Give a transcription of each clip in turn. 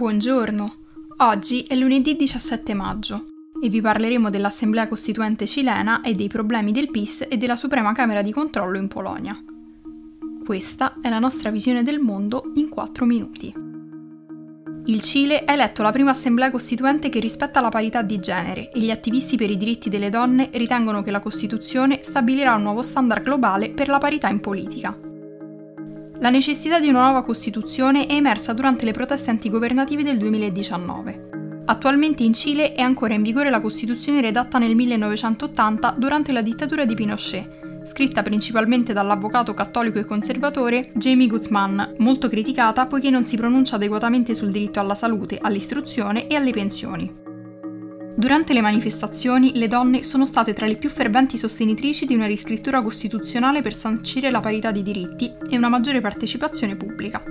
Buongiorno, oggi è lunedì 17 maggio e vi parleremo dell'Assemblea Costituente cilena e dei problemi del PIS e della Suprema Camera di Controllo in Polonia. Questa è la nostra visione del mondo in 4 minuti. Il Cile ha eletto la prima Assemblea Costituente che rispetta la parità di genere e gli attivisti per i diritti delle donne ritengono che la Costituzione stabilirà un nuovo standard globale per la parità in politica. La necessità di una nuova Costituzione è emersa durante le proteste antigovernative del 2019. Attualmente in Cile è ancora in vigore la Costituzione redatta nel 1980 durante la dittatura di Pinochet, scritta principalmente dall'avvocato cattolico e conservatore Jamie Guzman, molto criticata poiché non si pronuncia adeguatamente sul diritto alla salute, all'istruzione e alle pensioni. Durante le manifestazioni le donne sono state tra le più ferventi sostenitrici di una riscrittura costituzionale per sancire la parità di diritti e una maggiore partecipazione pubblica.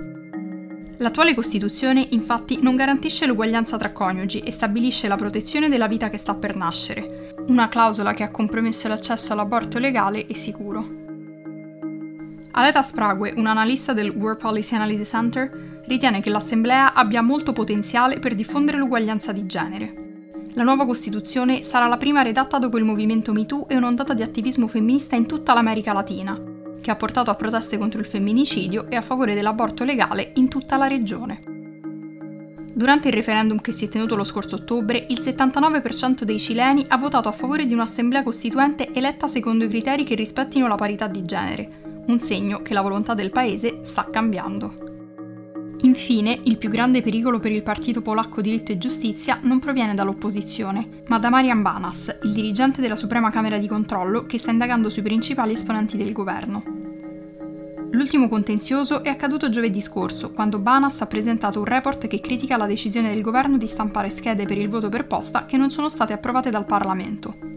L'attuale Costituzione infatti non garantisce l'uguaglianza tra coniugi e stabilisce la protezione della vita che sta per nascere, una clausola che ha compromesso l'accesso all'aborto legale e sicuro. Aleta Sprague, un analista del World Policy Analysis Center, ritiene che l'Assemblea abbia molto potenziale per diffondere l'uguaglianza di genere. La nuova Costituzione sarà la prima redatta dopo il movimento MeToo e un'ondata di attivismo femminista in tutta l'America Latina, che ha portato a proteste contro il femminicidio e a favore dell'aborto legale in tutta la regione. Durante il referendum che si è tenuto lo scorso ottobre, il 79% dei cileni ha votato a favore di un'assemblea costituente eletta secondo i criteri che rispettino la parità di genere, un segno che la volontà del paese sta cambiando. Infine, il più grande pericolo per il partito polacco Diritto e Giustizia non proviene dall'opposizione, ma da Marian Banas, il dirigente della Suprema Camera di Controllo che sta indagando sui principali esponenti del governo. L'ultimo contenzioso è accaduto giovedì scorso, quando Banas ha presentato un report che critica la decisione del governo di stampare schede per il voto per posta che non sono state approvate dal Parlamento.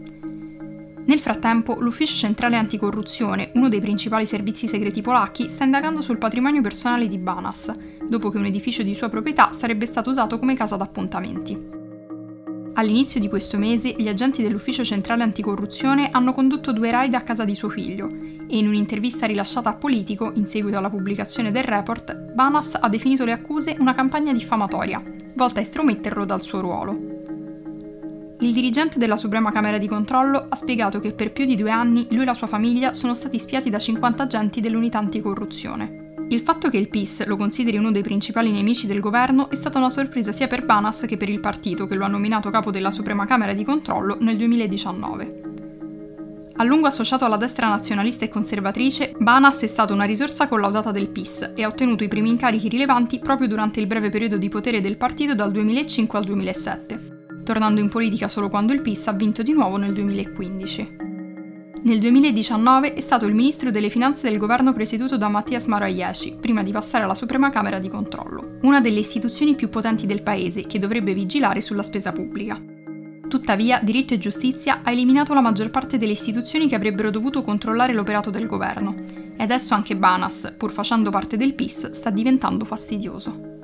Nel frattempo, l'Ufficio Centrale Anticorruzione, uno dei principali servizi segreti polacchi, sta indagando sul patrimonio personale di Banas, dopo che un edificio di sua proprietà sarebbe stato usato come casa d'appuntamenti. All'inizio di questo mese, gli agenti dell'Ufficio Centrale Anticorruzione hanno condotto due raid a casa di suo figlio e in un'intervista rilasciata a Politico, in seguito alla pubblicazione del report, Banas ha definito le accuse una campagna diffamatoria, volta a estrometterlo dal suo ruolo. Il dirigente della Suprema Camera di Controllo ha spiegato che per più di due anni lui e la sua famiglia sono stati spiati da 50 agenti dell'unità anticorruzione. Il fatto che il PIS lo consideri uno dei principali nemici del governo è stata una sorpresa sia per Banas che per il partito che lo ha nominato capo della Suprema Camera di Controllo nel 2019. A lungo associato alla destra nazionalista e conservatrice, Banas è stata una risorsa collaudata del PIS e ha ottenuto i primi incarichi rilevanti proprio durante il breve periodo di potere del partito dal 2005 al 2007 tornando in politica solo quando il PIS ha vinto di nuovo nel 2015. Nel 2019 è stato il ministro delle finanze del governo presieduto da Mattias Marajesci, prima di passare alla Suprema Camera di Controllo, una delle istituzioni più potenti del paese che dovrebbe vigilare sulla spesa pubblica. Tuttavia, Diritto e Giustizia ha eliminato la maggior parte delle istituzioni che avrebbero dovuto controllare l'operato del governo, e adesso anche Banas, pur facendo parte del PIS, sta diventando fastidioso.